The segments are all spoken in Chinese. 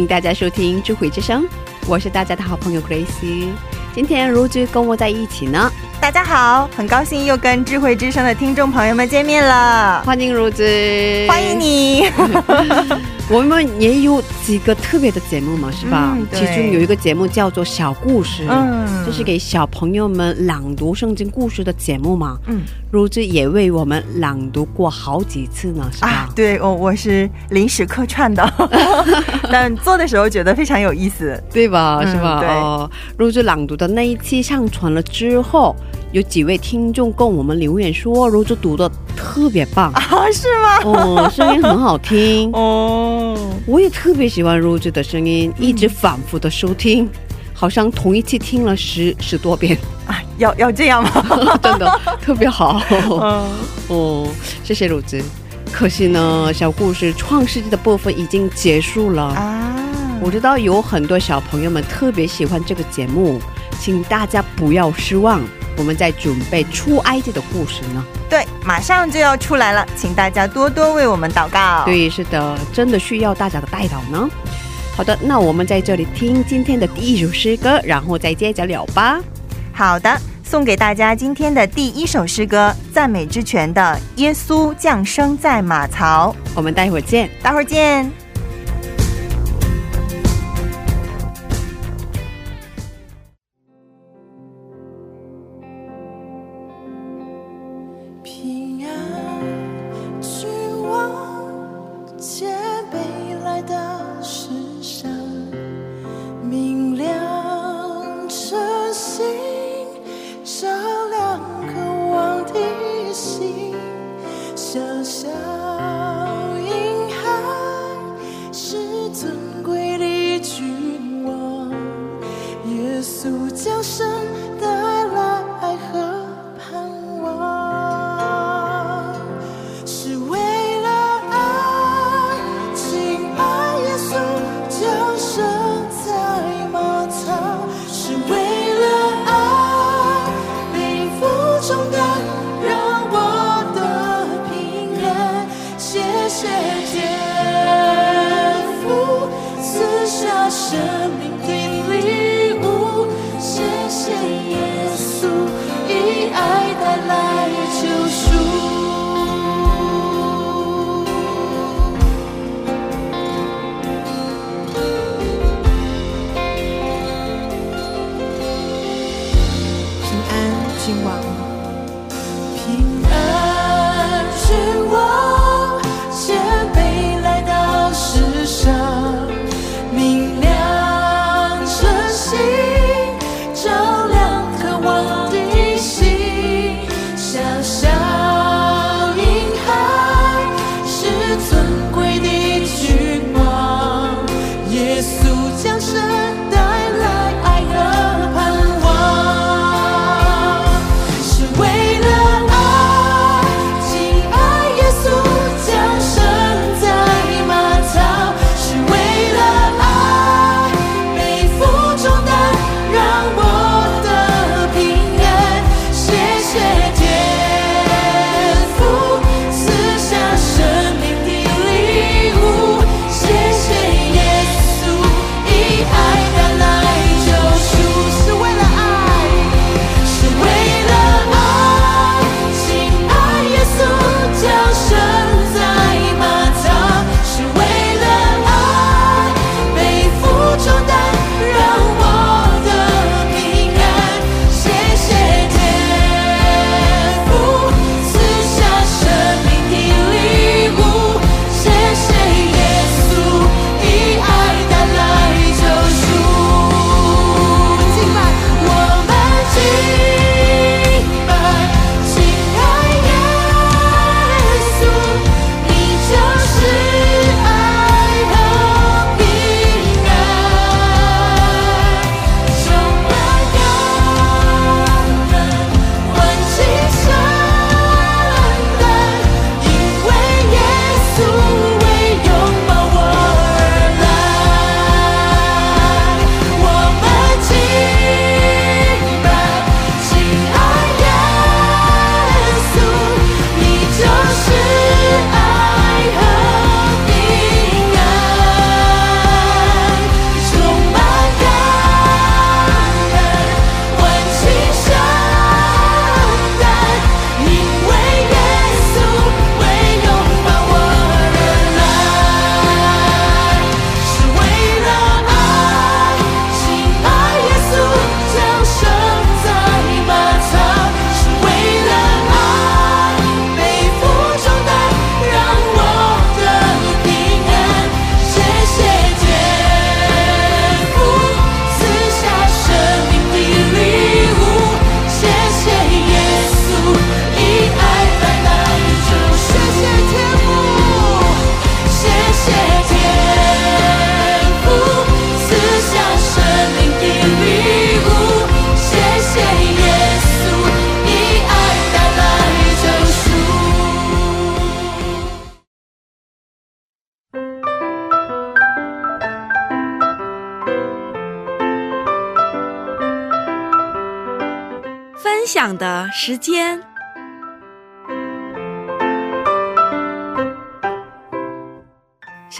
迎大家收听智慧之声，我是大家的好朋友 Grace。今天如芝跟我在一起呢，大家好，很高兴又跟智慧之声的听众朋友们见面了，欢迎如芝，欢迎。你。我们也有几个特别的节目嘛，是吧？嗯其中有一个节目叫做小故事，嗯这是给小朋友们朗读圣经故事的节目嘛。嗯如芝也为我们朗读过好几次呢，是吧？啊，对我，我是临时客串的，但做的时候觉得非常有意思。对吧？嗯是吧？对哦，如芝朗读的那一期上传了之后，有几位听众跟我们留言说，如芝读的特别棒，啊，是吗？哦，声音很好听。哦，我也特别喜欢如芝的声音，一直反复的收听，好像同一期听了十十多遍，啊，要要这样吗？真的特别好。嗯，哦，谢谢鲁子。可惜呢，小故事创世纪的部分已经结束了。啊，我知道有很多小朋友们特别喜欢这个节目，请大家不要失望。我们在准备出埃及的故事呢。对，马上就要出来了，请大家多多为我们祷告。，对，是的，真的需要大家的带祷呢。好的，那我们在这里听今天的第一首诗歌，然后再接着聊吧。好的，送给大家今天的第一首诗歌《赞美之泉》的《耶稣降生在马槽我们待会儿见。》，待会儿见。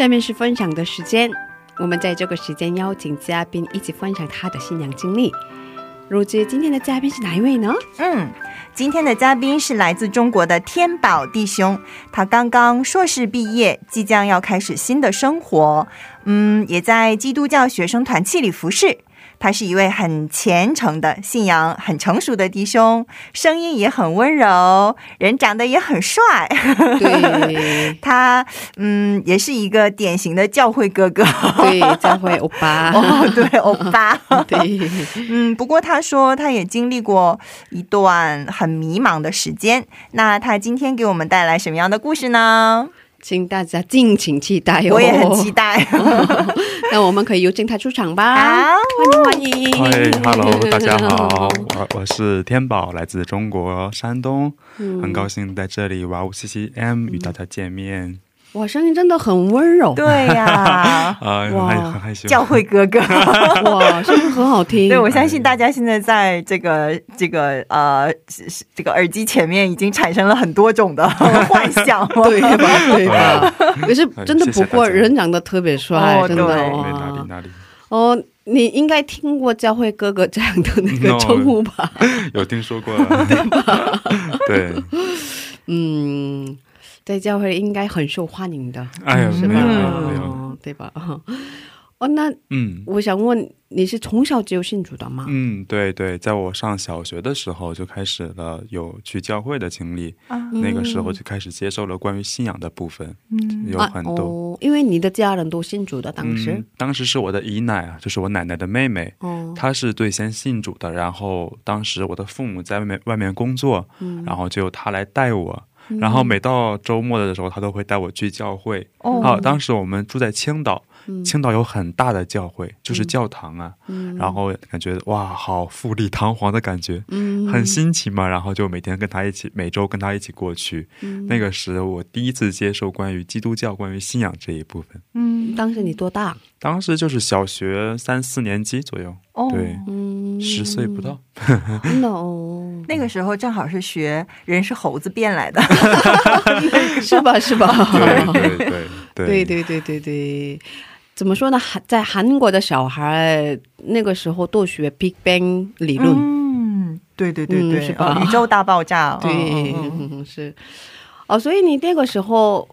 下面是分享的时间，我们在这个时间邀请嘉宾一起分享他的信仰经历。如姐，今天的嘉宾是哪一位呢？嗯，今天的嘉宾是来自中国的天宝弟兄，他刚刚硕士毕业，即将要开始新的生活。嗯，也在基督教学生团契里服侍。他是一位很虔诚的、信仰很成熟的弟兄，声音也很温柔，人长得也很帅。对，他嗯，也是一个典型的教会哥哥。对，教会欧巴。哦，对，欧巴。对，嗯，不过他说他也经历过一段很迷茫的时间。那他今天给我们带来什么样的故事呢？请大家敬请期待哦！我也很期待。那我们可以有请他出场吧。好，欢迎欢迎。嗨，Hello，大家好，我我是天宝，来自中国山东，嗯很高兴在这里哇呜 C C M 与大家见面。哇，声音真的很温柔。对呀、哇很害羞。教会哥哥。哇，声音很好听。对，我相信大家现在在这个这个呃这个耳机前面已经产生了很多种的 幻想了。对吧？对吧？可是真的，不过人长得特别帅，哦真的哦。哪里哦，你应该听过教会哥哥这样的那个称呼吧？有听说过了，对，嗯，在教会应该很受欢迎的，哎呀，是吧？没有没有没有，哦，对吧？哦，那嗯。我想问，你是从小就信主的吗？嗯，对对，在我上小学的时候就开始了有去教会的经历，那个时候就开始接受了关于信仰的部分，嗯有很多。啊哦，因为你的家人都信主的，当时嗯，，当时是我的姨奶啊，就是我奶奶的妹妹，哦，她是最先信主的。然后当时我的父母在外面外面工作，嗯然后就由她来带我。然后每到周末的时候，他都会带我去教会。哦啊，当时我们住在青岛，嗯青岛有很大的教会，就是教堂啊。嗯然后感觉哇，好富丽堂皇的感觉，嗯很新奇嘛。然后就每天跟他一起，每周跟他一起过去。嗯那个时我第一次接受关于基督教、关于信仰这一部分。嗯当时你多大？当时就是小学三四年级左右，哦对，嗯，十岁不到。真那个时候正好是学人是猴子变来的。是吧？是吧？对对对对对对对对，怎么说呢？韩在韩国的小孩那个时候都学 Big Bang 理论，嗯，对对对对，嗯是吧哦宇宙大爆炸。对，嗯嗯嗯 是哦，所以你那个时候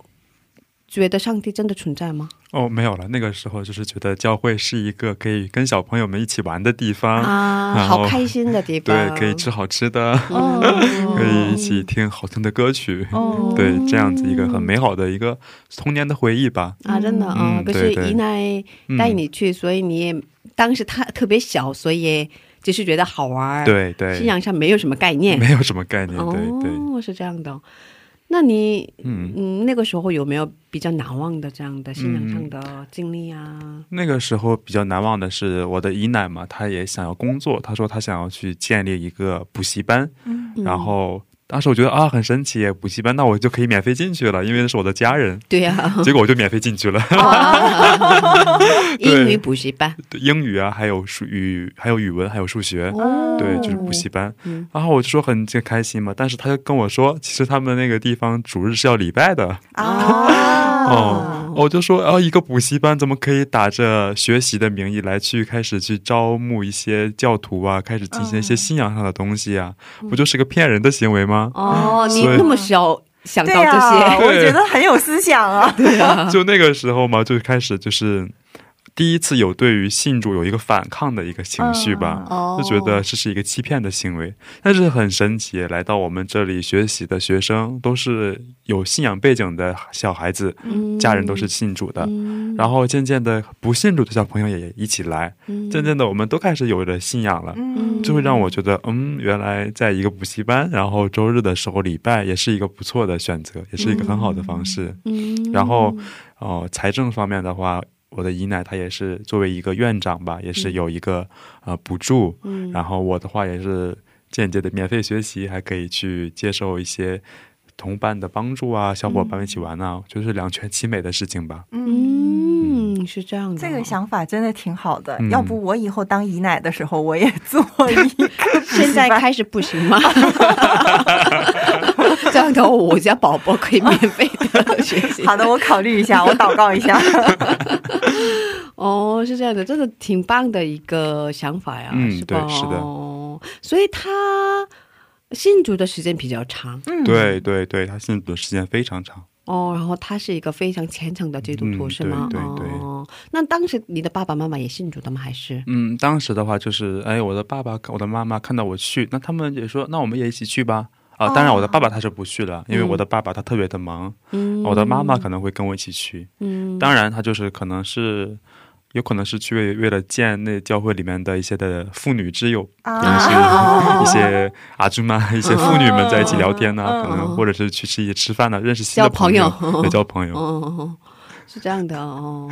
觉得上帝真的存在吗？哦，没有了。那个时候就是觉得教会是一个可以跟小朋友们一起玩的地方，啊，好开心的地方，对，可以吃好吃的，哦 可以一起听好听的歌曲，哦对，这样子一个很美好的一个童年的回忆吧。啊，真的啊。嗯可是姨奶带你去，所以你也当时他特别小，所以只是觉得好玩，，对对，信仰上没有什么概念，没有什么概念，对对。哦，是这样的。那你嗯，嗯，那个时候有没有比较难忘的这样的信仰上的经历啊？那个时候比较难忘的是我的姨奶嘛，她也想要工作，她说她想要去建立一个补习班，嗯。然后当时我觉得啊很神奇，补习班那我就可以免费进去了，因为那是我的家人，对呀、结果我就免费进去了。英语补习班。对英语啊，还有数语，还有语文，还有数学，哦。对，就是补习班。嗯。然后我就说很这开心嘛，但是他就跟我说，其实他们那个地方主日是要礼拜的。啊哦，我就说，哦，一个补习班怎么可以打着学习的名义来去开始去招募一些教徒啊，开始进行一些信仰上的东西啊？不就是个骗人的行为吗？哦，你那么小想到对这啊，些，我觉得很有思想啊。对啊，就那个时候嘛，就开始就是第一次有对于信主有一个反抗的一个情绪吧。哦。就觉得这是一个欺骗的行为，但是很神奇，来到我们这里学习的学生都是有信仰背景的小孩子，嗯。家人都是信主的，嗯。然后渐渐的不信主的小朋友也一起来，嗯。渐渐的我们都开始有了信仰了，嗯。就会让我觉得，嗯，原来在一个补习班，然后周日的时候礼拜也是一个不错的选择，也是一个很好的方式。嗯。然后哦、财政方面的话，我的姨奶她也是作为一个院长吧，也是有一个呃补助，嗯。然后我的话也是间接的免费学习，还可以去接受一些同伴的帮助啊，小伙伴们一起玩啊，就是两全其美的事情吧。嗯，是这样的哦，这个想法真的挺好的。嗯要不我以后当姨奶的时候，我也做一个 现在开始不行吗？这样的话，我家宝宝可以免费的学习。好的，我考虑一下，我祷告一下。哦，是这样的，真的挺棒的一个想法呀，嗯是吧？对是的哦，所以他信主的时间比较长嗯，对对对，他信主的时间非常长。哦，然后他是一个非常虔诚的基督徒，嗯是吗？对对对哦，那当时你的爸爸妈妈也信主的吗？还是？嗯，当时的话就是，哎，我的爸爸、我的妈妈看到我去，那他们也说，那我们也一起去吧。啊，当然我的爸爸他是不去了，因为我的爸爸他特别的忙，嗯我的妈妈可能会跟我一起去。嗯，当然，他就是可能是，有可能是去为为了见那教会里面的一些的妇女之友，可能是啊，一些阿朱妈、一些妇女们在一起聊天呐、嗯可能或者是去吃一些吃饭呐、认识新的交朋友交朋友。哦，是这样的哦。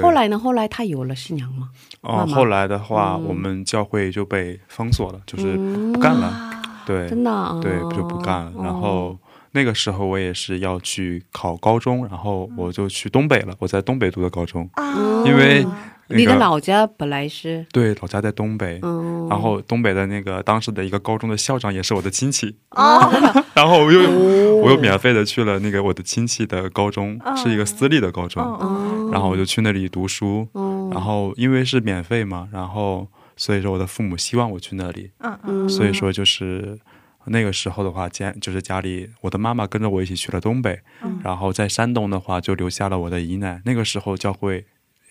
后来呢？后来他有了新娘吗？哦妈，妈后来的话，嗯我们教会就被封锁了，就是嗯不干了。对，真的、啊？对，就不干了。哦然后那个时候我也是要去考高中，然后我就去东北了。我在东北读的高中，啊。因为那你的老家本来是对老家在东北，嗯，然后东北的那个当时的一个高中的校长也是我的亲戚，哦，然后我又、哦我又免费的去了那个我的亲戚的高中，哦是一个私立的高中，哦然后我就去那里读书，嗯然后因为是免费嘛，然后所以说我的父母希望我去那里，嗯嗯嗯，所以说就是那个时候的话，家就是家里我的妈妈跟着我一起去了东北，嗯然后在山东的话就留下了我的姨奶。那个时候教会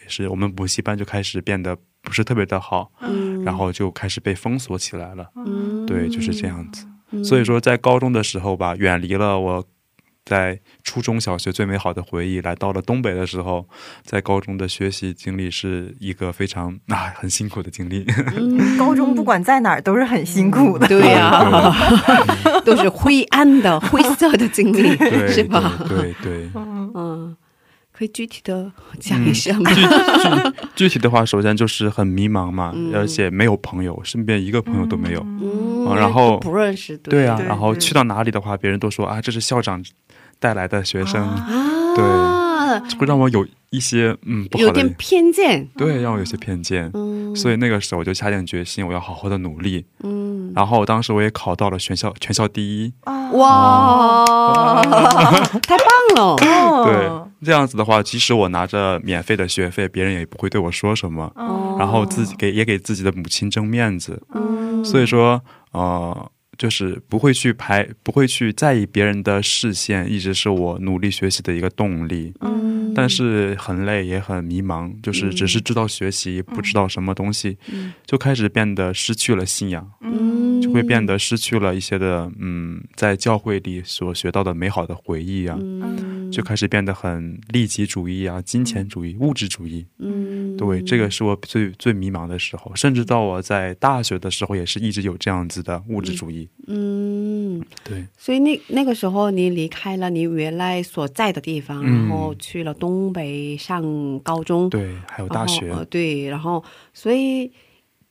也是我们补习班就开始变得不是特别的好，嗯然后就开始被封锁起来了。嗯对，就是这样子。嗯所以说在高中的时候吧，远离了我。在初中小学最美好的回忆，来到了东北的时候，在高中的学习经历是一个非常啊很辛苦的经历。嗯高中不管在哪儿都是很辛苦的。对呀、都是灰暗的、灰色的经历，是吧？对对对。嗯，可以具体的讲一下吗？具具具体的话，首先就是很迷茫嘛，嗯而且没有朋友，身边一个朋友都没有。嗯哦然后不认识，对啊，对对然后去到哪里的话，别人都说啊，这是校长带来的学生，啊，会让我有一些嗯不好的有点，偏见，对，让我有些偏见。嗯，所以那个时候我就下定决心，我要好好的努力。嗯，然后当时我也考到了全校全校第一。啊哇，太棒了，哦对，这样子的话，即使我拿着免费的学费，别人也不会对我说什么。哦然后自己给也给自己的母亲争面子。嗯，所以说，呃，就是不会去排，不会去在意别人的视线，一直是我努力学习的一个动力。嗯，但是很累，也很迷茫，就是只是知道学习，不知道什么东西，嗯。就开始变得失去了信仰，嗯，就会变得失去了一些的，嗯，在教会里所学到的美好的回忆啊，嗯，就开始变得很利己主义啊、金钱主义、物质主义。嗯，对，这个是我最最迷茫的时候，甚至到我在大学的时候，也是一直有这样子的物质主义。嗯，对，所以那那个时候你离开了你原来所在的地方，嗯然后去了东北上高中，对，还有大学，呃对，然后所以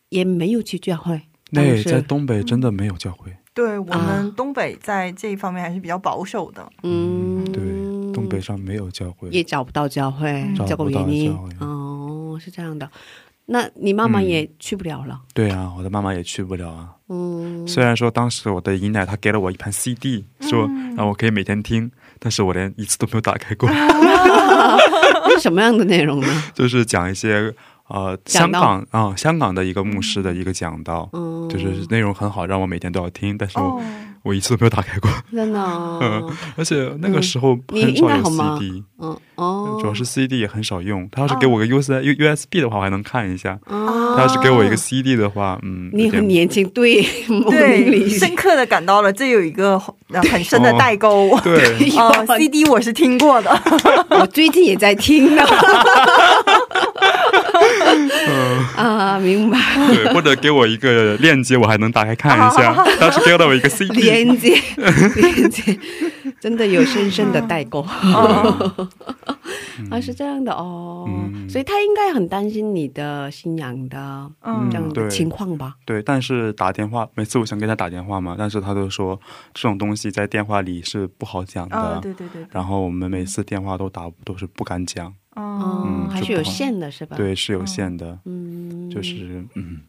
也没有去教会，对在东北真的没有教会。对我啊们东北在这一方面还是比较保守的。嗯，对，东北上没有教会。也找不到教会，找这个不到原因教会哦，是这样的。那你妈妈嗯也去不了了，对啊，我的妈妈也去不了啊。嗯，虽然说当时我的姨奶她给了我一盘 CD，说嗯让我可以每天听，但是我连一次都没有打开过。是什么样的内容呢？就是讲一些呃香港啊、香港的一个牧师的一个讲道，嗯，就是内容很好，让我每天都要听，但是我、哦，我一次都没有打开过。真的哦，而且那个时候很少有 CD，、嗯哦，主要是 CD 也很少用。他要是给我个 U S U USB 的话，我还能看一下。哦，他要是给我一个 CD 的话，嗯，你很年轻，对，对，深刻的感到了这有一个呃 很深的代沟。对哦，CD 我是听过的。我最近也在听呢。啊，明白，对，或者给我一个链接，我还能打开看一下。他要是给了我一个 CD，链接，链接，真的有深深的代沟。啊，是这样的哦，嗯。所以他应该很担心你的信仰的嗯。这样情况吧？对，但是打电话，每次我想给他打电话嘛，但是他都说这种东西在电话里是不好讲的。对对，对。然后我们每次电话都打都是不敢讲，哦，嗯，还是有限的是吧？，对，是有限的，嗯，就是嗯，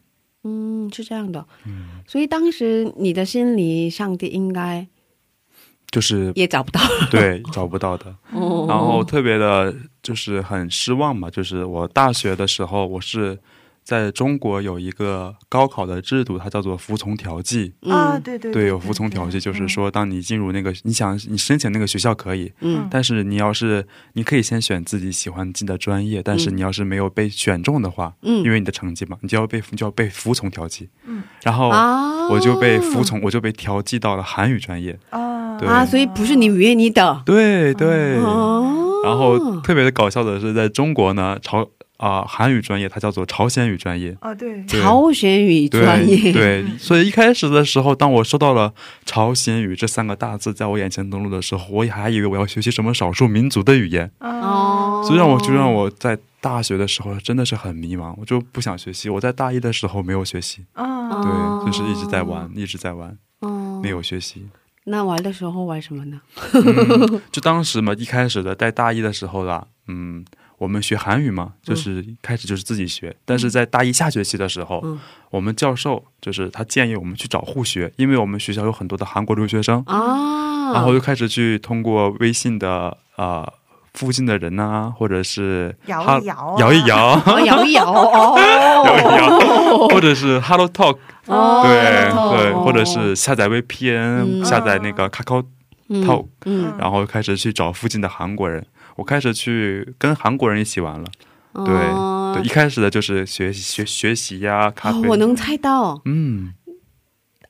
嗯是这样的。嗯所以当时你的心里，上帝应该就是也找不到。对找不到的。哦然后特别的，就是很失望嘛。就是我大学的时候，我是在中国有一个高考的制度，它叫做服从调剂。啊，嗯对对对，有服从调剂，就是说，当你进入那个，你想你申请那个学校可以，嗯。但是你要是你可以先选自己喜欢进的专业，但是你要是没有被选中的话，嗯。因为你的成绩嘛，你就要被就要被服从调剂。嗯，然后啊，我就被服从，我就被调剂到了韩语专业。啊，对。啊，所以不是你愿意的。对对，哦，然后特别的搞笑的是，在中国呢，朝啊、韩语专业它叫做朝鲜语专业。啊，对，对。朝鲜语专业，对，所以一开始的时候，当我收到了朝鲜语这三个大字在我眼前登陆的时候，我也还以为我要学习什么少数民族的语言，哦，所以让我就让我在大学的时候真的是很迷茫，我就不想学习。我在大一的时候没有学习，啊，对，就是一直在玩，一直在玩，哦。没有学习。那玩的时候玩什么呢？就当时嘛，一开始的在大一的时候啦，嗯，我们学韩语嘛，就是一开始就是自己学，但是在大一下学期的时候，嗯。我们教授就是他建议我们去找互学，因为我们学校有很多的韩国留学生，啊，然后就开始去通过微信的呃附近的人呐、或者是摇一摇啊。摇一摇，哦摇一摇哦，摇一摇，或者是 Hello Talk，哦对哦对，或者是下载 VPN，、嗯。下载那个 Kakao 嗯。Talk，、嗯，然后开始去找附近的韩国人，我开始去跟韩国人一起玩了。对、哦。对，一开始的就是学习学学习呀、咖啡。哦我能猜到，嗯，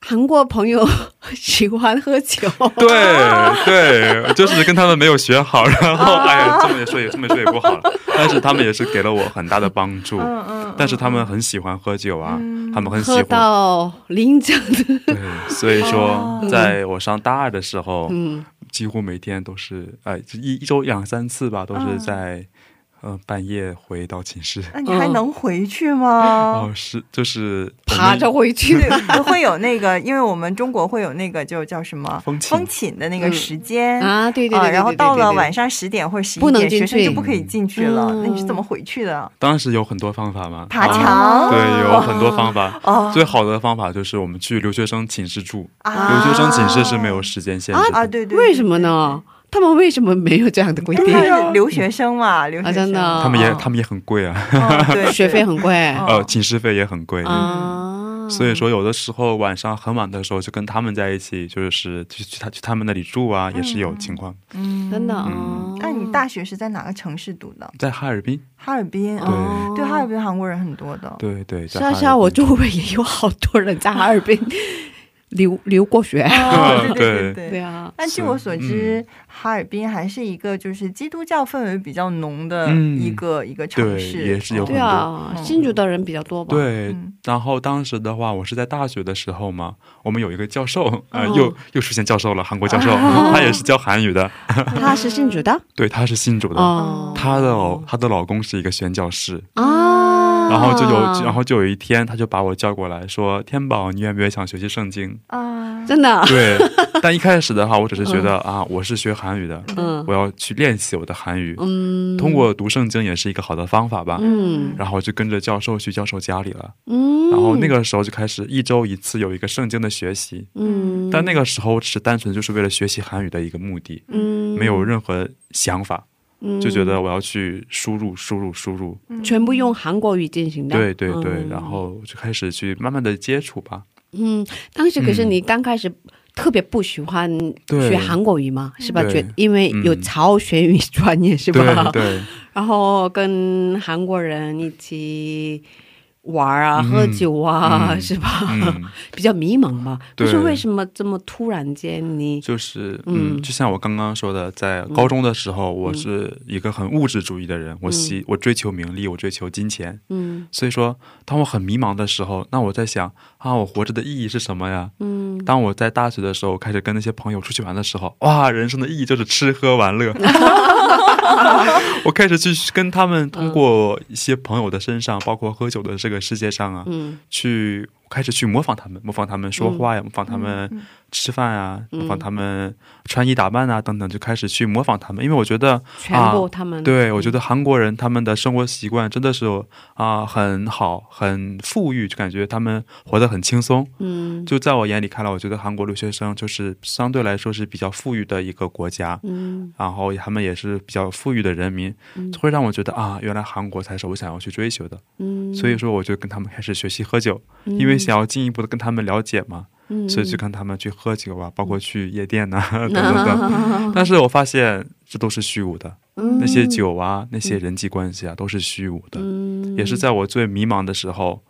韩国朋友喜欢喝酒，对对，就是跟他们没有学好，然后哎呀，这么一说也这么一说也不好了，但是他们也是给了我很大的帮助。嗯嗯，但是他们很喜欢喝酒啊，他们很喜喝欢。到凌晨的，对，所以说哦，在我上大二的时候，嗯，几乎每天都是，哎，一一周两三次吧，都是嗯。在，呃，半夜回到寝室。那你还嗯能回去吗？哦，是，就是爬着回去，会有那个，因为我们中国会有那个就叫什么风寝的那个时间。啊，对对对然后到了晚上，上十点或者十一点，不能进去学生就不可以进去了。嗯那你是怎么回去的？当时有很多方法嘛，爬啊墙？对，有很多方法。哦最好的方法就是我们去留学生寝室住，啊留学生寝室是没有时间限制的。啊，对对，为什么呢？他们为什么没有这样的规？定？因？为留学生嘛，留学生，啊真的他们也哦他们也很贵啊，哦对，学费很贵。哦。呃，寝室费也很贵。啊，所以说，有的时候晚上很晚的时候，就跟他们在一起，就是去去他去他们那里住啊，也是有情况。嗯。真的，嗯。哦那你大学是在哪个城市读的？在哈尔滨，哈尔滨。对。哦。对，哈尔滨韩国人很多的。对对，在是啊是啊，哈尔滨。我周围也有好多人在哈尔滨留留过学。哦，对对对对。对。啊，但据我所知，哈尔滨还是一个就是基督教氛围比较浓的嗯。一个、一个城市，对也是有哦对啊，嗯。新竹的人比较多吧？，对嗯，然后当时的话，我是在大学的时候嘛，我们有一个教授，呃，哦。又又出现教授了，韩国教授，哦。他也是教韩语的，他是信主的？对，他是信主的，哦，他的老她的老公是一个宣教士，啊，然后就有然后就有一天，他就把我叫过来说：“天宝，你愿不愿意想学习圣经？啊，真的？”，对，但一开始的话，我只是觉得啊，我是学韩语的，嗯。我要去练习我的韩语，嗯，通过读圣经也是一个好的方法吧。嗯。然后就跟着教授去教授家里了，嗯，然后那个时候就开始一周一次有一个圣经的学习，嗯，但那个时候只是单纯就是为了学习韩语的一个目的，嗯。没有任何想法，嗯就觉得我要去输入输入输入，全部用韩国语进行的，对对对，嗯。然后就开始去慢慢的接触吧。嗯，当时可是你刚开始特别不喜欢学韩国语嘛，是吧？觉因为有嗯。朝鲜语专业是吧？对对，然后跟韩国人一起玩啊、嗯。喝酒啊，嗯。是吧？嗯，比较迷茫嘛。就是为什么这么突然间你？就是嗯嗯，就像我刚刚说的，在高中的时候，我是一个很物质主义的人，我希我追求名利，我追求金钱，嗯。所以说，当我很迷茫的时候，那我在想啊，我活着的意义是什么呀？嗯当我在大学的时候开始跟那些朋友出去玩的时候，哇，人生的意义就是吃喝玩乐。我开始去跟他们通过一些朋友的身上，包括喝酒的这个世界上啊，嗯去开始去模仿他们，模仿他们说话呀，模仿他们吃饭啊，模仿他们穿衣打扮啊等等，就开始去模仿他们。因为我觉得全部他们、啊、对我觉得韩国人他们的生活习惯真的是啊、很好，很富裕，就感觉他们活得很轻松。嗯。就在我眼里看来，我觉得韩国留学生就是相对来说是比较富裕的一个国家，嗯。然后他们也是比较富裕的人民，会让我觉得啊，原来韩国才是我想要去追求的。嗯，所以说，我就跟他们开始学习喝酒，因为想要进一步的跟他们了解嘛，嗯所以就跟他们去喝酒啊，包括去夜店呐、等等等。但是我发现这都是虚无的，那些酒啊，那些人际关系啊，都是虚无的。嗯也是在我最迷茫的时候，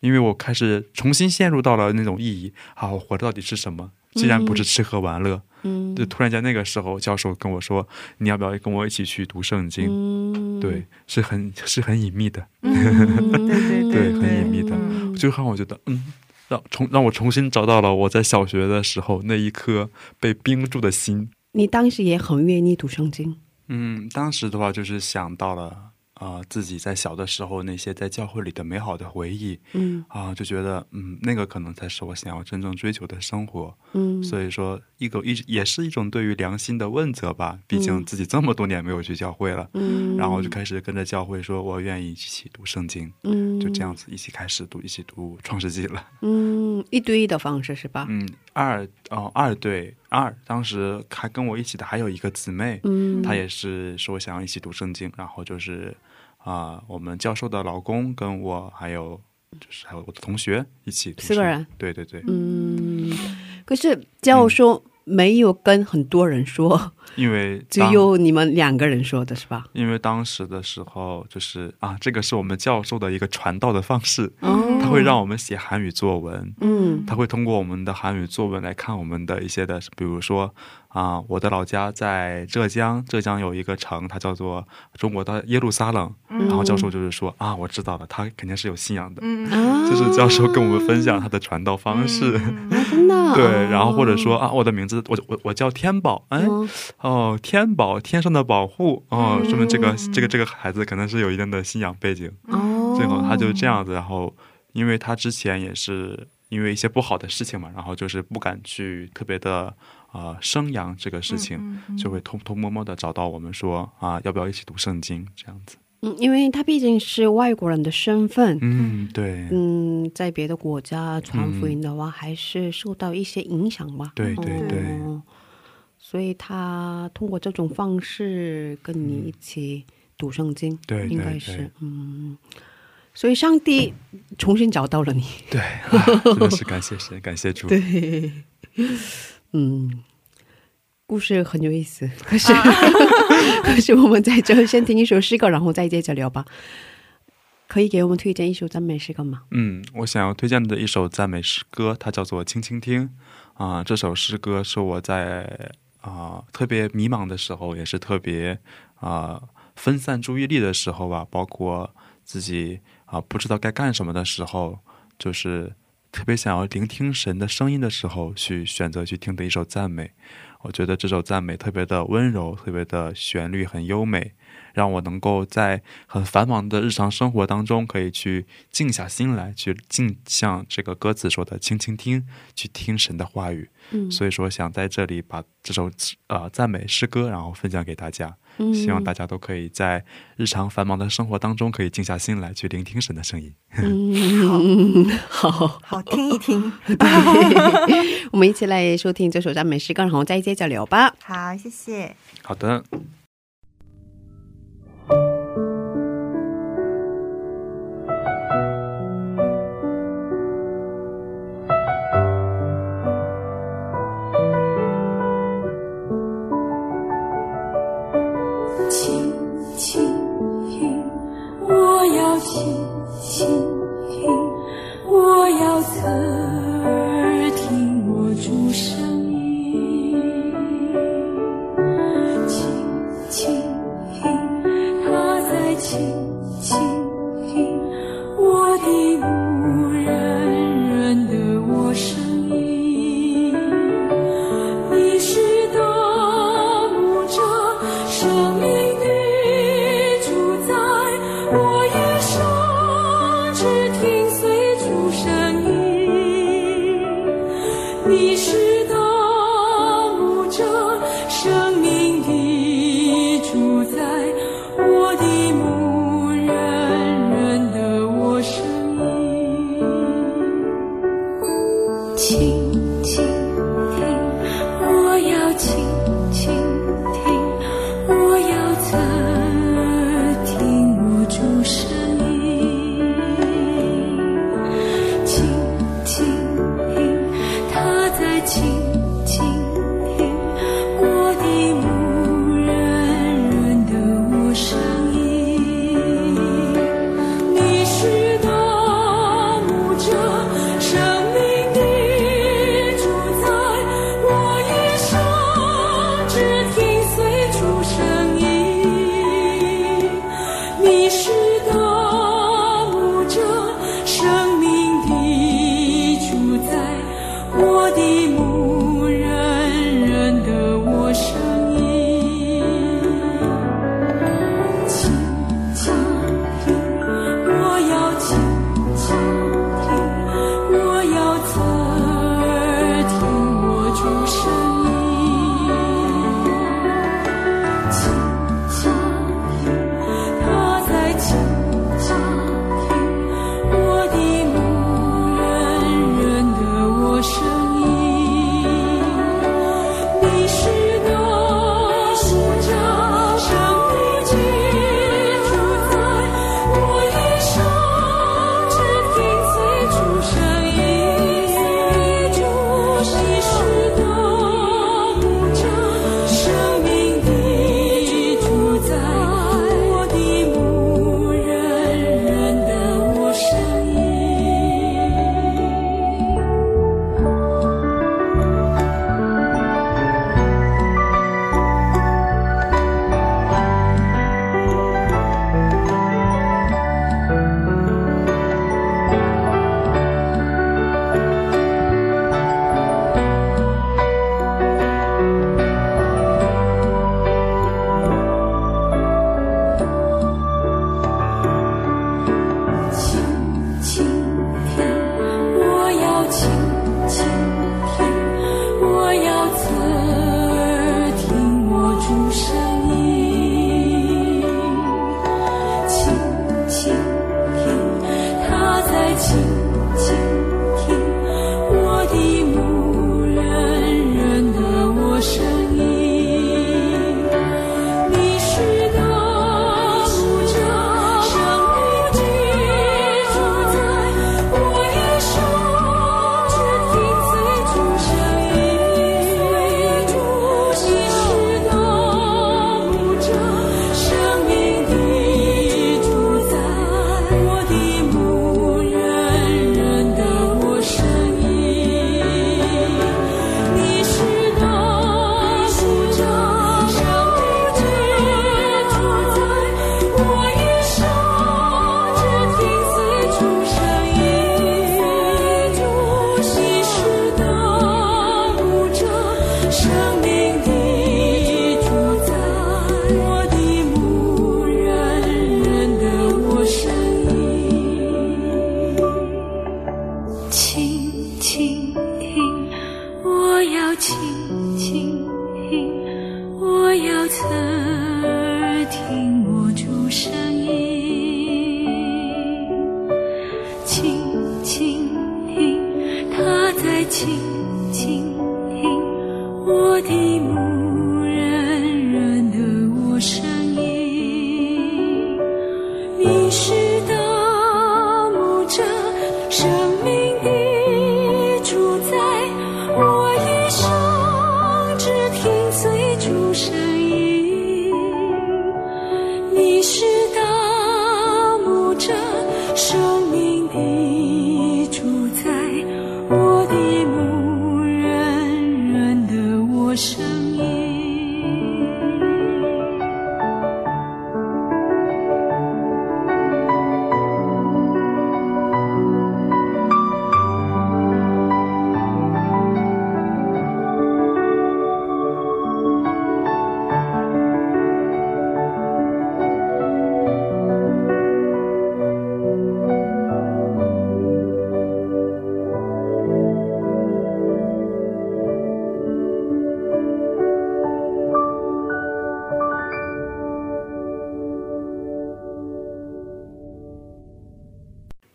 因为我开始重新陷入到了那种意义啊，我活着到底是什么？既然不是吃喝玩乐，嗯就突然间那个时候，教授跟我说：“你要不要跟我一起去读圣经？”嗯对，是很是很隐秘的，对对 对，很隐秘的，嗯就让我觉得，嗯，让重让我重新找到了我在小学的时候那一颗被冰住的心。你当时也很愿意读圣经，嗯，当时的话就是想到了啊、呃自己在小的时候那些在教会里的美好的回忆嗯啊、就觉得嗯，那个可能才是我想要真正追求的生活。嗯所以说，一个一也是一种对于良心的问责吧。毕竟自己这么多年没有去教会了，嗯，然后就开始跟着教会说，我愿意一起读圣经。嗯就这样子一起开始读，一起读《创世纪》了。嗯一对一的方式是吧？嗯，二哦二对二，当时还跟我一起的还有一个姊妹，嗯她也是说想要一起读圣经，然后就是啊、我们教授的老公跟我还有就是还有我的同学一起四个人，对对对，嗯，可是教授没有跟很多人说，因为 只有你们两个人说的是吧？因为当时的时候就是啊，这个是我们教授的一个传道的方式，哦他会让我们写韩语作文，嗯。他会通过我们的韩语作文来看我们的一些的，比如说啊、我的老家在浙江，浙江有一个城，它叫做中国的耶路撒冷。然后教授就是说啊，我知道了，他肯定是有信仰的。嗯，就是教授跟我们分享他的传道方式，啊真的？对，然后或者说啊，我的名字我我我叫天宝，哎，嗯哦，天宝，天上的保护，哦，说明这个这个这个孩子可能是有一定的信仰背景，哦，最后他就这样子，然后因为他之前也是因为一些不好的事情嘛，然后就是不敢去特别的呃生养这个事情，就会偷偷摸摸的找到我们说啊，要不要一起读圣经这样子？嗯，因为他毕竟是外国人的身份，嗯，对，嗯，在别的国家传福音的话，还是受到一些影响吧。对对对哦所以他通过这种方式跟你一起读圣经，对对应该是嗯。所以上帝重新找到了你，对，啊 真的是感谢神，感谢主。对，嗯，故事很有意思，可是、可是我们在这先听一首诗歌，然后再接着聊吧。可以给我们推荐一首赞美诗歌吗？嗯，我想要推荐的一首赞美诗歌，它叫做《轻轻听》啊、这首诗歌是我在啊、特别迷茫的时候，也是特别啊、分散注意力的时候吧，包括自己啊、不知道该干什么的时候，就是特别想要聆听神的声音的时候，去选择去听的一首赞美。我觉得这首赞美特别的温柔，特别的旋律很优美，让我能够在很繁忙的日常生活当中，可以去静下心来，去静像这个歌词说的，轻轻听，去听神的话语。嗯所以说，想在这里把这首呃赞美诗歌，然后分享给大家，嗯希望大家都可以在日常繁忙的生活当中，可以静下心来，去聆听神的声音。嗯，好，好听一听。我们一起来收听这首赞美诗歌，然后再接着聊吧。好，谢谢。好的，倾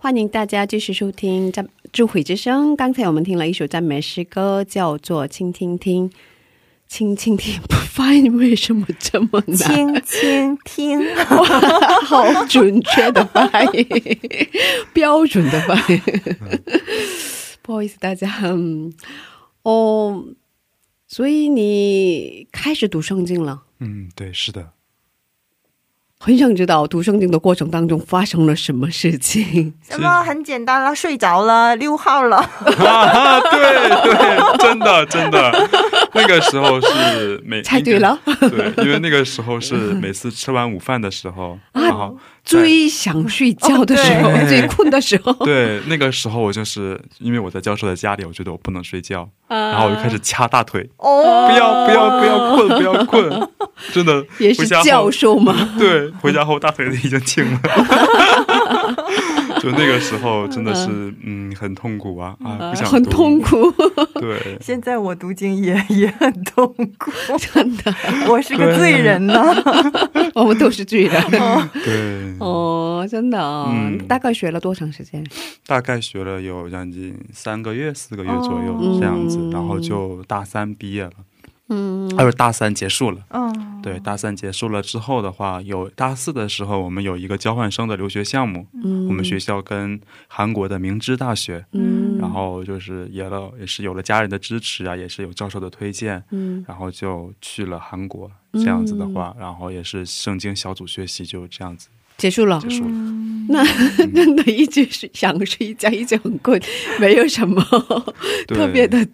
欢迎大家继续收听赞智慧之声。刚才我们听了一首赞美诗歌，叫做《倾听听》。倾听听，不发音为什么这么难？倾倾听，好准确的发音，标准的发音。不好意思，大家。嗯哦，所以你开始读圣经了。嗯，对，是的。很想知道读圣经的过程当中发生了什么事情。什么很简单了，睡着了，溜号了。啊，对对，真的真的，那个时候是每猜对了，对，因为那个时候是每次吃完午饭的时候，然后最想睡觉的时候，哦最困的时候，对那个时候我就是因为我在教授的家里，我觉得我不能睡觉，啊然后我就开始掐大腿，哦，不要不要不要困不要困，真的也是回家后教授嘛。对，回家后大腿已经青了，就那个时候真的是嗯很痛苦啊啊，不想很痛苦，对，现在我读经也也很痛苦，真的，我是个罪人呢。我们都是罪人。对，哦，真的哦，嗯。大概学了多长时间？大概学了有将近三个月、四个月左右、哦。这样子，嗯然后就大三毕业了，嗯还有大三结束了。嗯，对，大三结束了之后的话，有大四的时候，我们有一个交换生的留学项目，嗯我们学校跟韩国的明知大学，嗯然后就是也了也是有了家人的支持啊，也是有教授的推荐，嗯然后就去了韩国。这样子的话，然后也是圣经小组学习，就这样子结束了结。束了。那 真的一直是想睡觉，一直很困，没有什么特别的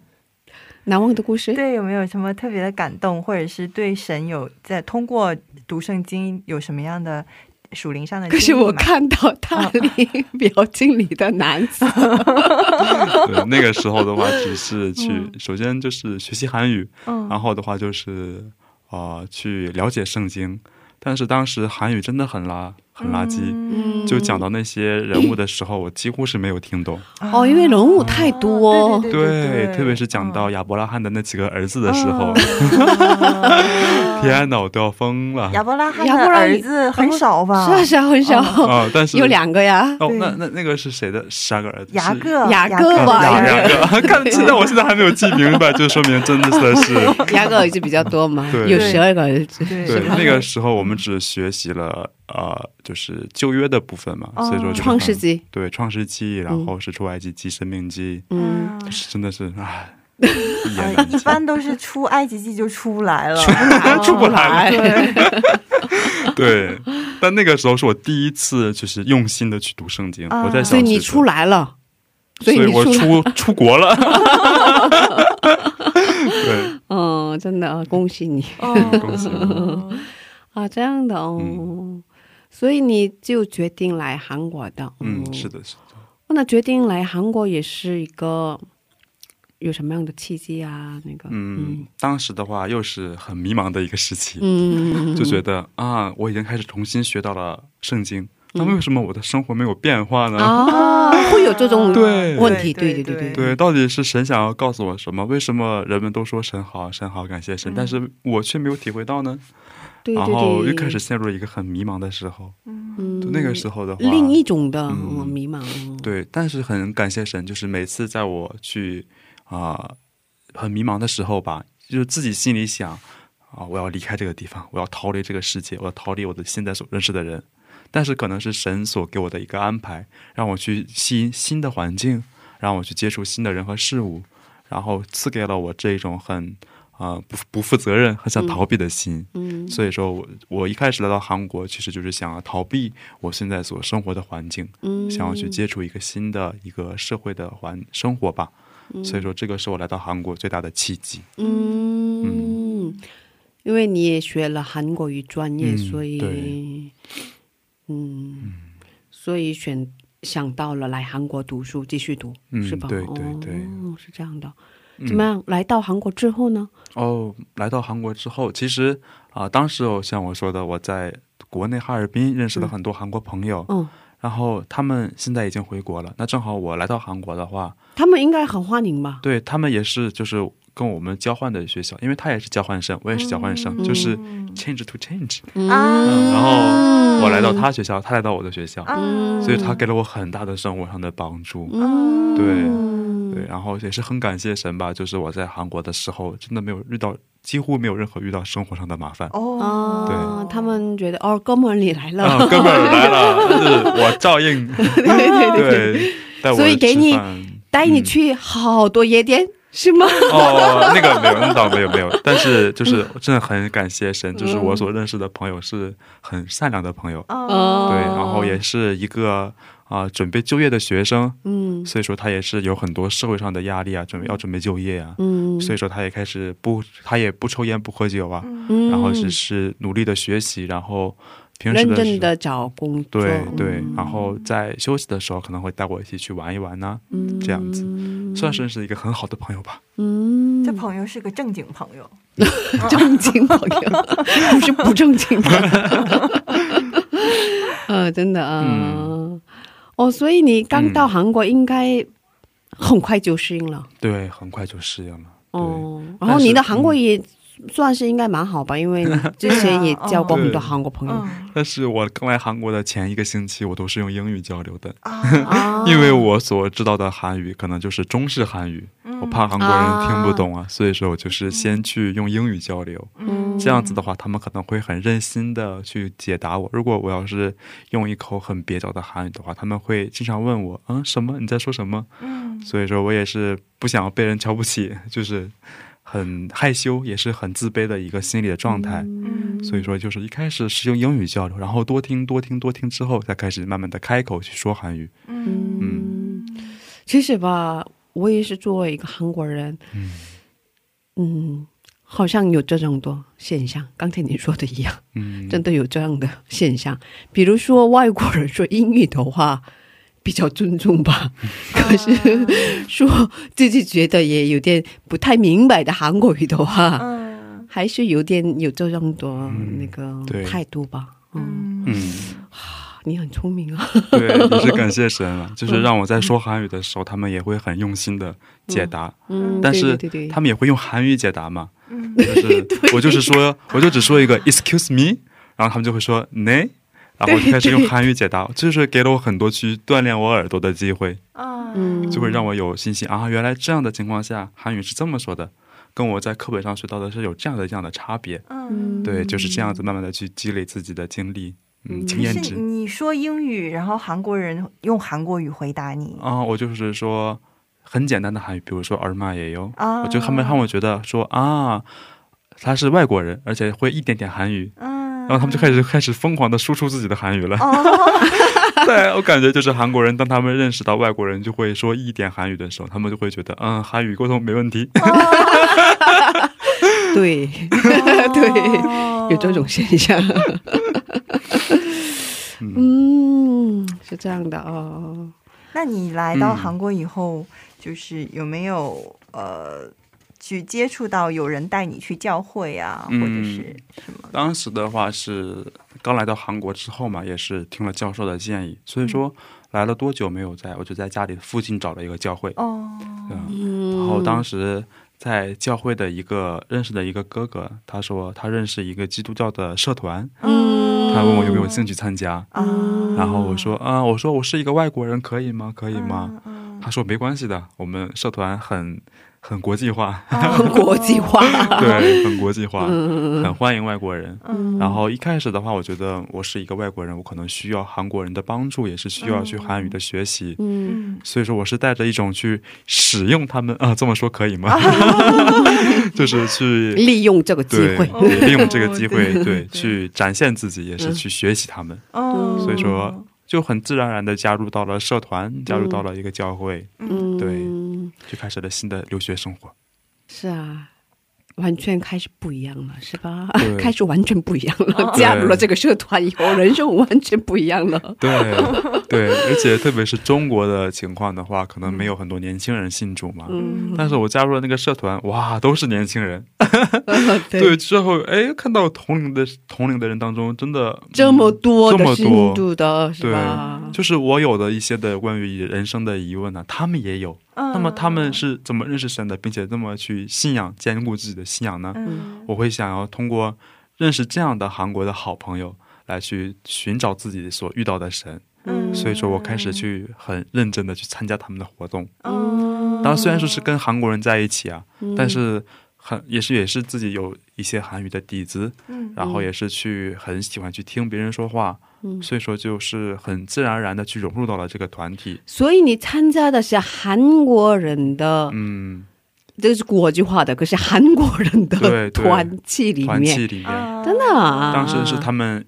难忘的故事。对，有没有什么特别的感动，或者是对神有在通过读圣经有什么样的属灵上的？可是我看到他里表情里的男子，对，那个时候的话，只是去、首先就是学习韩语，嗯，然后的话就是呃去了解圣经。但是当时韩语真的很垃很垃圾，嗯。就讲到那些人物的时候，我几乎是没有听懂。哦，因为人物太多，对对对对特别是讲到亚伯拉罕的那几个儿子的时候，嗯。天哪，我都要疯了。亚伯拉罕亚伯拉的儿子很少吧？是啊是啊，很少，啊！但是有两个呀，哦，对那那那个是谁的？十二个儿子？是。雅各，雅各各吧雅各，看现在我现在还没有记明白，就说明真的是 雅各儿子比较多嘛，对。有十二个儿子。对。对，那个时候我们只学习了呃，就是旧约的部分嘛，哦所以说创世纪，对创世纪，然后是出埃及记、生命记，嗯，是真的是唉，一言呃。一般都是出埃及记就出来了，出 不来。对，对，但那个时候是我第一次就是用心的去读圣经，啊。我在想，所以你出，来了，所以我出来，出出国了。对，嗯，真的啊恭喜你。恭喜我啊，这样的哦，所以你就决定来韩国的，嗯，是的，是的。那决定来韩国也是一个有什么样的契机啊？那个，嗯，当时的话又是很迷茫的一个时期，嗯，就觉得啊，我已经开始重新学到了圣经，嗯那为什么我的生活没有变化呢？啊，会有这种对问题，对对对对对对，到底是神想要告诉我什么？为什么人们都说神好，神好，感谢神，但是我却没有体会到呢？然对对对，后又开始陷入了一个很迷茫的时候。嗯就那个时候的话，另一种的迷茫，对，但是很感谢神，就是每次在我去啊、很迷茫的时候吧，就是自己心里想啊、我要离开这个地方，我要逃离这个世界，我要逃离我的现在所认识的人。但是可能是神所给我的一个安排，让我去新新的环境，让我去接触新的人和事物，然后赐给了我这一种很啊、不不负责任、很想逃避的心。嗯所以说我我一开始来到韩国，其实就是想要逃避我现在所生活的环境，嗯，想要去接触一个新的一个社会的环生活吧。所以说，这个是我来到韩国最大的契机。嗯，因为你也学了韩国语专业，嗯所以对嗯，所以选想到了来韩国读书，继续读，嗯是吧？对对对哦，是这样的。嗯怎么样？来到韩国之后呢？哦，来到韩国之后，其实啊、当时我像我说的，我在国内哈尔滨认识了很多韩国朋友，嗯，然后他们现在已经回国了。那正好我来到韩国的话，他们应该很欢迎吧？对他们也是就是跟我们交换的学校，因为他也是交换生，我也是交换生，嗯就是 change to change。啊嗯，然后我来到他学校，他来到我的学校，啊，所以他给了我很大的生活上的帮助。嗯，对对，然后也是很感谢神吧，就是我在韩国的时候，真的没有遇到，几乎没有任何遇到生活上的麻烦。哦，对，他们觉得哦，哥们儿你来了，啊，哥们儿来了，但是我照应，对对对对，所以给你带你去好多夜店、是吗？哦，那个没有，那倒没有没有，但是就是真的很感谢神，就是我所认识的朋友是很善良的朋友，哦，对，然后也是一个啊、准备就业的学生，嗯。所以说他也是有很多社会上的压力啊，准备要准备就业啊，嗯，所以说他也开始不，他也不抽烟不喝酒啊，嗯。然后只是努力的学习，然后平时认真的找工作，对对，然后在休息的时候可能会带我一起去玩一玩呢、嗯。这样子算是是一个很好的朋友吧。嗯，这朋友是个正经朋友，正经朋友，不是不正经的。呃，真的啊。嗯哦，所以你刚到韩国应该很快就适应了。对，很快就适应了。对，哦，然后你的韩国也算是应该蛮好吧，因为 之前也交过很多韩国朋友。嗯 但是我刚来韩国的前一个星期，我都是用英语交流的，因为我所知道的韩语可能就是中式韩语，我怕韩国人听不懂啊，所以说我就是先去用英语交流。嗯这样子的话，他们可能会很任心的去解答我。如果我要是用一口很蹩脚的韩语的话，他们会经常问我，嗯，什么？你在说什么？嗯所以说我也是不想被人瞧不起，就是很害羞，也是很自卑的一个心理的状态。嗯所以说，就是一开始是用英语交流，然后多听、多听、多听之后，才开始慢慢的开口去说韩语。嗯嗯，其实吧，我也是作为一个韩国人，嗯嗯，好像有这种多现象，刚才你说的一样，嗯，真的有这样的现象。比如说外国人说英语的话。比较尊重吧，可是说自己觉得也有点不太明白的韩国语的话，嗯。还是有点有这种的那个态度吧。嗯，你很聪明啊。对，也是感谢神了，就是让我在说韩语的时候，他们也会很用心的解答，嗯，但是对对对对。他们也会用韩语解答嘛。嗯。就 是我就是说，我就只说一个 excuse me，然后他们就会说 ne，然后就开始用韩语解答，就是给了我很多去锻炼我耳朵的机会，啊。嗯就会让我有信心啊，原来这样的情况下韩语是这么说的，跟我在课本上学到的是有这样的这样的差别。嗯。对，就是这样子慢慢的去积累自己的经历，嗯，经验值。你说英语，然后韩国人用韩国语回答你。啊、我就是说很简单的韩语，比如说耳嘛也有，啊。我就他们让我觉得说啊，他是外国人，而且会一点点韩语，嗯，然后他们就开始开始疯狂的输出自己的韩语了。哦，对我感觉就是韩国人，当他们认识到外国人就会说一点韩语的时候，他们就会觉得嗯，韩语沟通没问题。对 对，有这种现象。嗯，是这样的哦。那你来到嗯韩国以后，就是有没有呃去接触到有人带你去教会啊，嗯或者是什么？当时的话是刚来到韩国之后嘛，也是听了教授的建议，所以说来了多久没有在，我就在家里附近找了一个教会，哦，然后当时在教会的一个认识的一个哥哥，他说他认识一个基督教的社团，嗯他问我有没有兴趣参加，啊，然后我说啊，我说我是一个外国人，可以吗？可以吗？嗯？他说没关系的，我们社团很很国际化，很国际化。对，很国际化，嗯很欢迎外国人。嗯。然后一开始的话，我觉得我是一个外国人，我可能需要韩国人的帮助，也是需要去韩语的学习。嗯。嗯所以说，我是带着一种去使用他们 啊，这么说可以吗？就是去利用这个机会。对利用这个机会，对对，去展现自己，也是嗯去学习他们，哦，所以说就很自然而然的加入到了社团，加入到了一个教会，嗯，对就开始了新的留学生活。是啊。完全开始不一样了，是吧？开始完全不一样了。哦加入了这个社团以后，人生完全不一样了。对对，而且特别是中国的情况的话，可能没有很多年轻人信主嘛。嗯，但是我加入了那个社团，哇，都是年轻人。对对，之后哎，看到同龄的同龄的人当中，真的这么多的信这么多的是对吧？就是我有的一些的关于人生的疑问呢、他们也有。那那么他们是怎么认识神的，并且这么去信仰、兼顾自己的信仰呢？嗯我会想要通过认识这样的韩国的好朋友，来去寻找自己所遇到的神。嗯所以说我开始去很认真的去参加他们的活动。哦当然，虽然说是跟韩国人在一起啊，嗯但是很也是也是自己有一些韩语的底子，嗯然后也是去很喜欢去听别人说话，嗯。所以说就是很自然而然的去融入到了这个团体。所以你参加的是韩国人的，嗯，这是国际化的，可是韩国人的团契里团面，契里面，啊真的啊，当时是他们，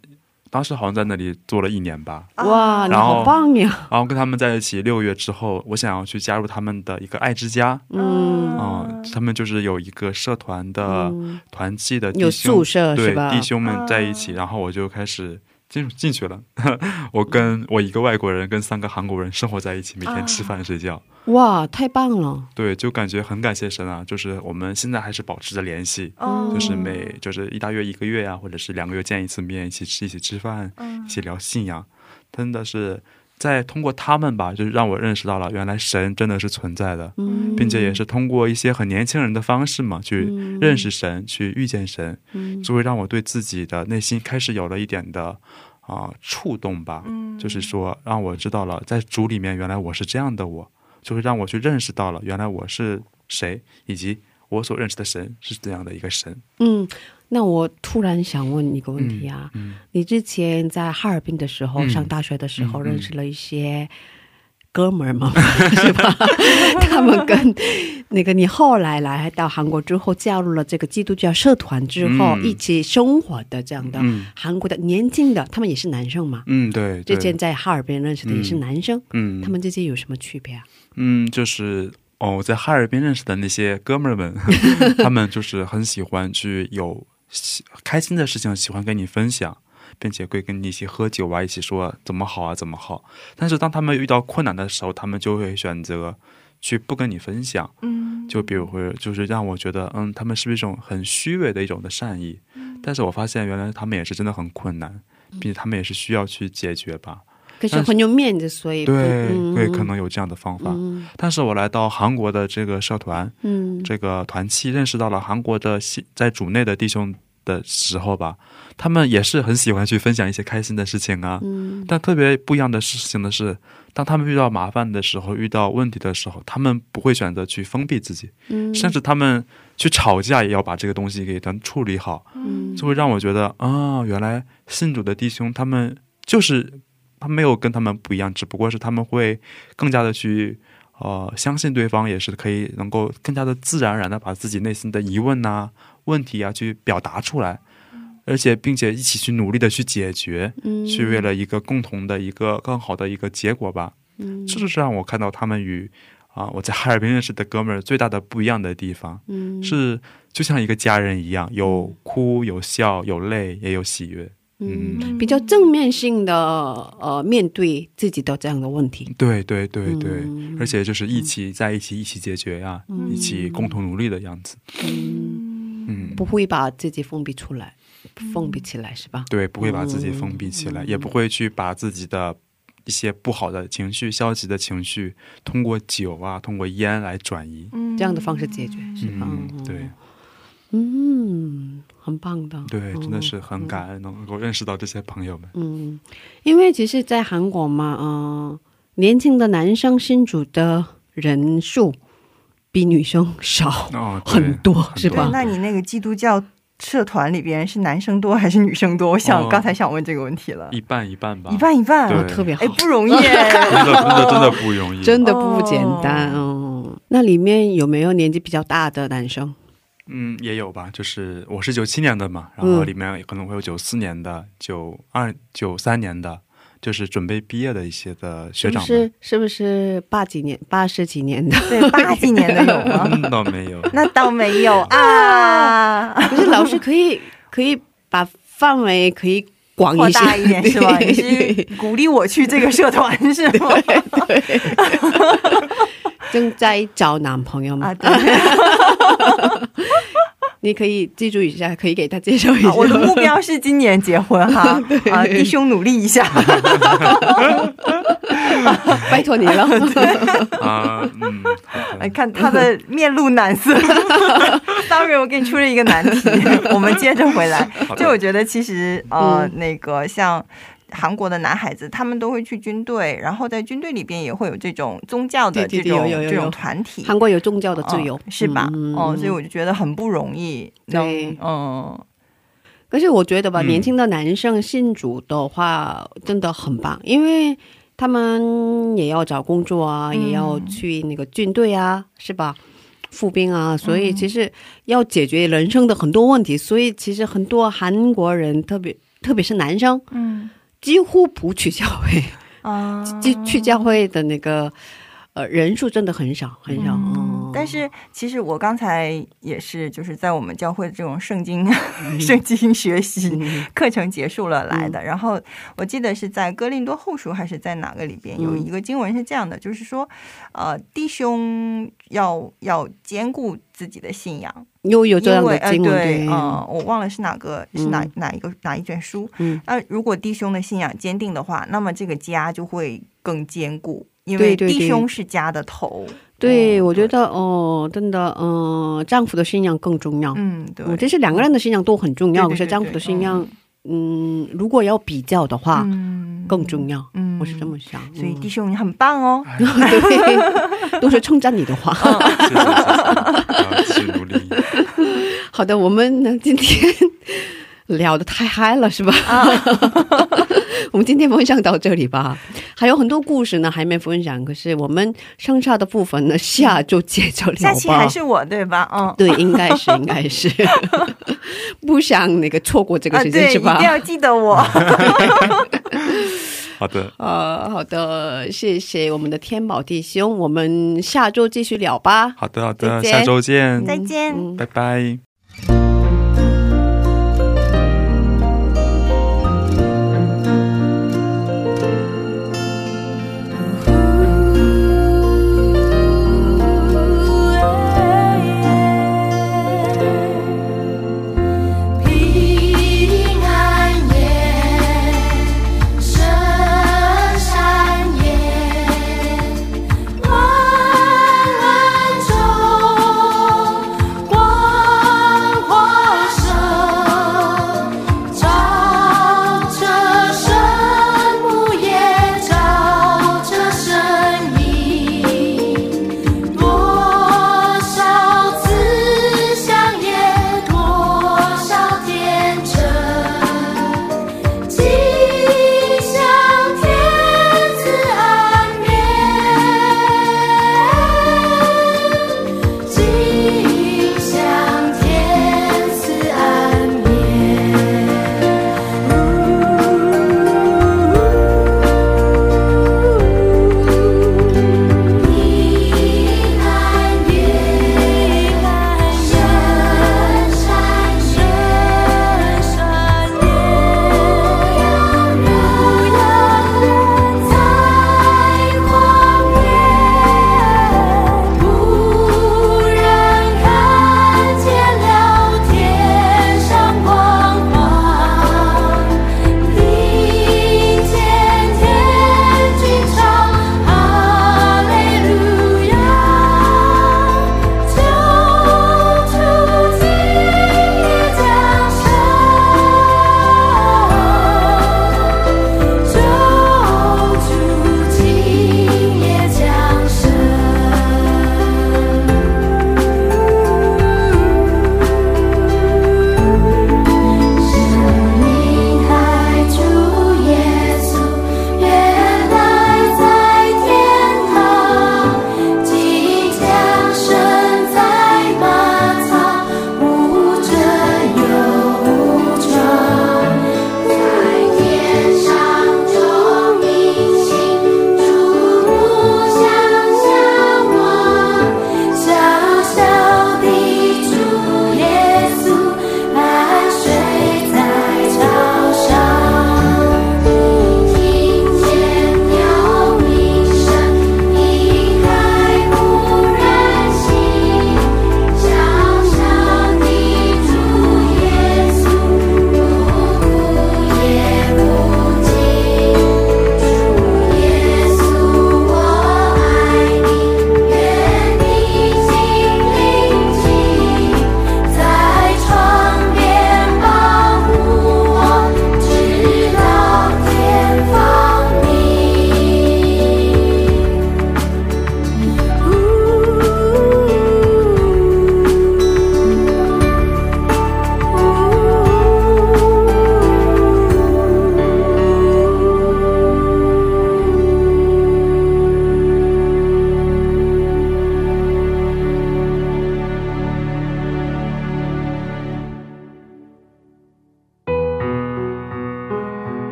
当时好像在那里做了一年吧。哇，你然后好棒呀！然后跟他们在一起六月之后，我想要去加入他们的一个爱之家，嗯，嗯，他们就是有一个社团的嗯。团契的弟有宿舍是对吧？弟兄们在一起，然后我就开始进进去了。我跟我一个外国人跟三个韩国人生活在一起，每天吃饭睡觉。哇，太棒了！对，就感觉很感谢神啊！就是我们现在还是保持着联系，哦就是每就是一大约一个月呀、或者是两个月见一次面，一起吃一起吃饭，嗯一起聊信仰，真的是在通过他们吧，就是让我认识到了原来神真的是存在的，嗯。并且也是通过一些很年轻人的方式嘛，去嗯。认识神，去遇见神，嗯。就会让我对自己的内心开始有了一点的啊、触动吧。嗯。就是说，让我知道了，在主里面，原来我是这样的我，就会让我去认识到了，原来我是谁，以及我所认识的神是这样的一个神。嗯，那我突然想问一个问题啊，嗯你之前在哈尔滨的时候，嗯上大学的时候，认识了一些哥们儿嘛，是吧？他们跟那个你后来来到韩国之后，加入了这个基督教社团之后，嗯一起生活的这样的嗯韩国的年轻的，他们也是男生嘛？嗯，对，对之前在哈尔滨认识的也是男生，嗯，他们之间有什么区别啊？嗯，就是哦，我在哈尔滨认识的那些哥们儿们，他们就是很喜欢去有喜开心的事情，喜欢跟你分享，并且会跟你一起喝酒啊，一起说怎么好啊，怎么好。但是当他们遇到困难的时候，他们就会选择去不跟你分享。嗯，就比如会，就是让我觉得，嗯，他们是不是一种很虚伪的一种的善意？但是我发现，原来他们也是真的很困难，并且他们也是需要去解决吧。可是很有面子，所以对，嗯。对，可能有这样的方法。嗯。但是我来到韩国的这个社团，嗯。这个团契，认识到了韩国的西在主内的弟兄的时候吧，他们也是很喜欢去分享一些开心的事情啊。嗯。但特别不一样的事情的是，当他们遇到麻烦的时候，遇到问题的时候，他们不会选择去封闭自己，嗯。甚至他们去吵架也要把这个东西给咱处理好，嗯。就会让我觉得啊，原来信主的弟兄他们就是他没有跟他们不一样，只不过是他们会更加的去呃相信对方，也是可以能够更加的自然而然的把自己内心的疑问呐、问题啊去表达出来，而且并且一起去努力的去解决，嗯去为了一个共同的一个更好的一个结果吧。嗯这就是让我看到他们与啊我在哈尔滨认识的哥们儿最大的不一样的地方。嗯是就像一个家人一样，有哭有笑，有泪也有喜悦。嗯，比较正面性的呃面对自己的这样的问题。对对对对，嗯而且就是一起在一起一起解决呀、一起共同努力的样子。嗯，嗯，不会把自己封闭出来，封闭起来是吧？对，不会把自己封闭起来，也不会去把自己的一些不好的情绪、消极的情绪，通过酒啊，通过烟来转移。嗯这样的方式解决是吧？嗯，对嗯，很棒的。对，真的是嗯很感恩能够认识到这些朋友们。嗯，因为其实，在韩国嘛，嗯、年轻的男生信主的人数比女生少很多，很是吧？那你那个基督教社团里边是男生多还是女生多？我想、哦刚才想问这个问题了，一半一半吧，一半一半，特别好哎，，不容易。真的真的真的 不容易，真的不简单哦。那里面有没有年纪比较大的男生？嗯，也有吧，就是我是九七年的嘛，然后嗯里面可能会有九四年的、九二、九三年的，就是准备毕业的一些的学长是不是，是不是八几年、八十几年的？对，八几年的有吗？嗯，倒没有。那倒没有 啊，可是老师可以可以把范围可以广扩一些，大一点是吧？对你是鼓励我去这个社团是吗？正在找男朋友吗？啊，对，你可以记住一下，可以给他介绍一下。我的目标是今年结婚哈，啊，弟兄努力一下。拜托你了。啊，嗯，来看他的面露难色。Sorry，我给你出了一个难题。我们接着回来，就我觉得其实呃，嗯那个像。韩国的男孩子，他们都会去军队，然后在军队里边也会有这种宗教的这种这种团体，韩国有宗教的自由，嗯是吧？嗯哦，所以我就觉得很不容易。对。嗯，可是我觉得吧，嗯。年轻的男生信主的话，真的很棒，因为他们也要找工作啊，嗯。也要去那个军队啊，是吧？服兵啊，所以其实要解决人生的很多问题，所以其实很多韩国人，特别特别是男生，嗯几乎不去教会，啊，去去教会的那个呃人数真的很少很少。嗯哦但是其实我刚才也是，就是在我们教会这种圣经、圣经学习嗯。课程结束了来的。然后我记得是在哥林多后书还是在哪个里边嗯。有一个经文是这样的，就是说，呃，弟兄要要兼顾自己的信仰，有有这样的经文，对，对，嗯、我忘了是哪个是哪、嗯哪一个哪一卷书。嗯。那如果弟兄的信仰坚定的话，那么这个家就会更坚固，因为弟兄是家的头。对，哦我觉得哦，真的，嗯、丈夫的信仰更重要。嗯，对，我这是两个人的信仰都很重要，可是丈夫的信仰，嗯，如果要比较的话，嗯更重要。嗯我是这么想。所以嗯弟兄你很棒哦。对，都是称赞你的话。谢 谢谢谢，要继续努力。好的，我们呢今天聊的太嗨了，是吧？我们今天分享到这里吧，还有很多故事呢还没分享，可是我们剩下的部分呢，下周接着聊吧。下期还是我对吧？嗯。对，应该是，应该是，不想那个错过这个啊，时间、对，是吧一定？要记得我。好的，呃，好的，谢谢我们的天宝弟兄，我们下周继续聊吧。好的，好的，下周见，再见。嗯拜拜。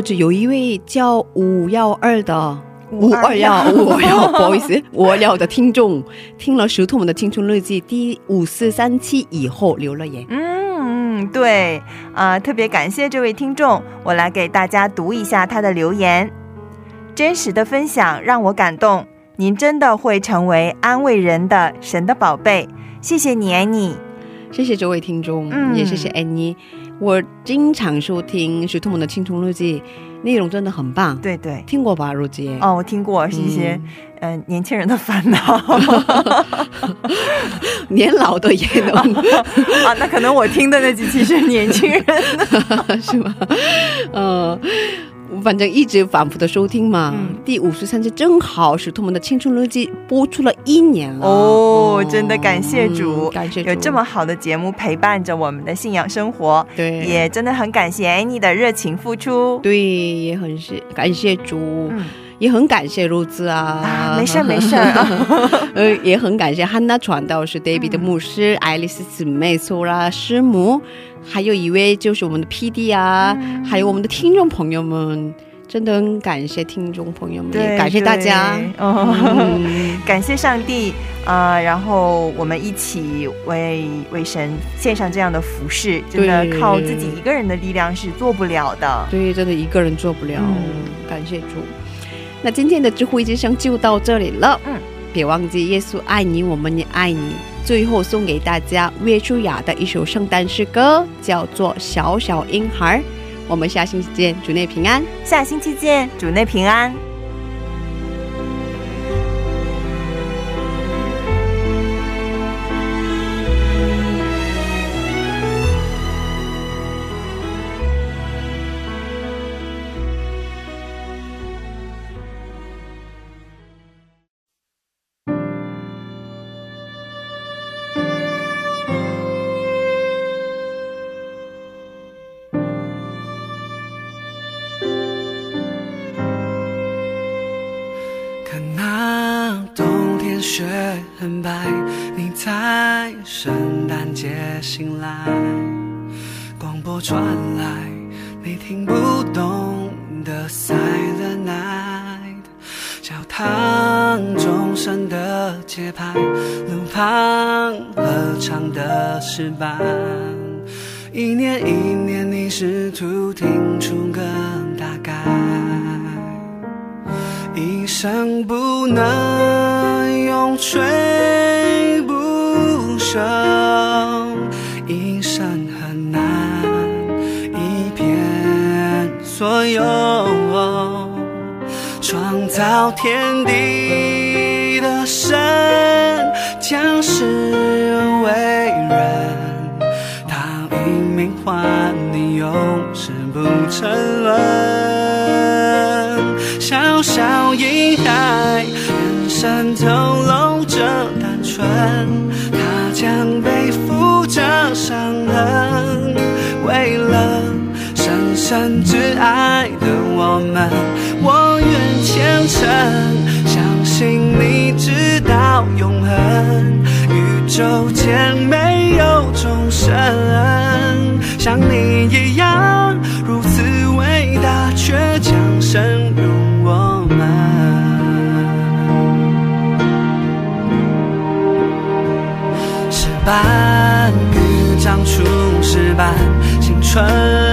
若只有一位叫五幺二的五二幺五二幺，不好意思，五二幺的听众听了《石头们的青春日记》第五四三期以后留了言。嗯，对，啊、特别感谢这位听众，我来给大家读一下他的留言。真实的分享让我感动，您真的会成为安慰人的神的宝贝。谢谢你，安妮。谢谢这位听众，嗯也谢谢安妮。我经常收听《石头们的青春日记》，内容真的很棒。对对，听过吧，如姐？哦，我听过是一些嗯、嗯、呃年轻人的烦恼 年老的也能 啊，那可能我听的那几期是年轻人。是吗？呃，反正一直反复的收听嘛。嗯。第五十三期正好是他们的青春日记播出了一年了。哦真的感谢主。嗯感谢主。有这么好的节目陪伴着我们的信仰生活，对。也真的很感谢安妮的热情付出。对，也很是感谢主，嗯也很感谢รู兹啊，啊，没事儿没事 呃，也很感谢汉娜传道是 David 的牧师、爱丽丝姊妹、苏拉师母，还有一位就是我们的 PD 啊，嗯。还有我们的听众朋友们，真的很感谢听众朋友们，也感谢大家。哦，嗯，感谢上帝啊、呃然后我们一起为为神献上这样的服饰，真的靠自己一个人的力量是做不了的。对，真的一个人做不了，嗯。感谢主。那今天的智慧之声就到这里了，嗯，别忘记耶稣爱你，我们也爱你。最后送给大家岳舒雅的一首圣诞诗歌，叫做《小小婴孩》。我们下星期见，主内平安。下星期见，主内平安。失败，一年一年你试图听出个大概。一生不能永垂不朽，一生很难一片所有。创造天地灿烂石板，青春。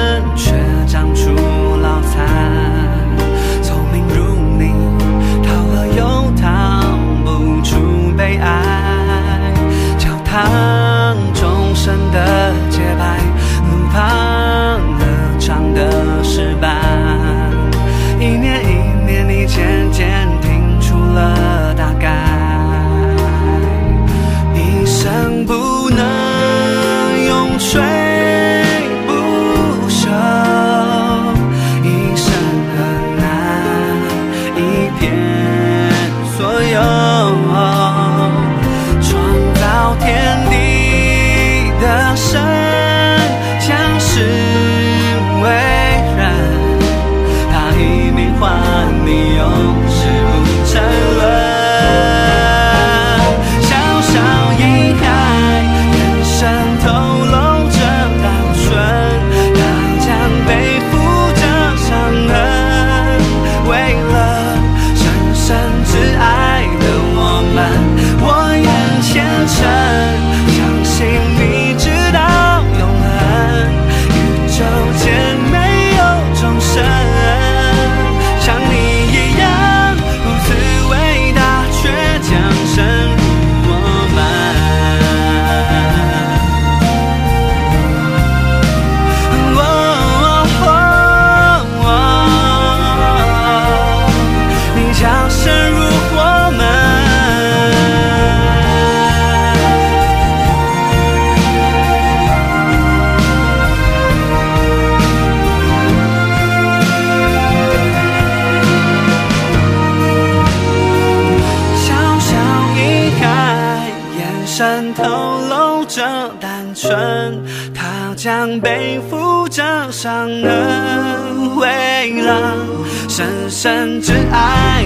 至深挚爱。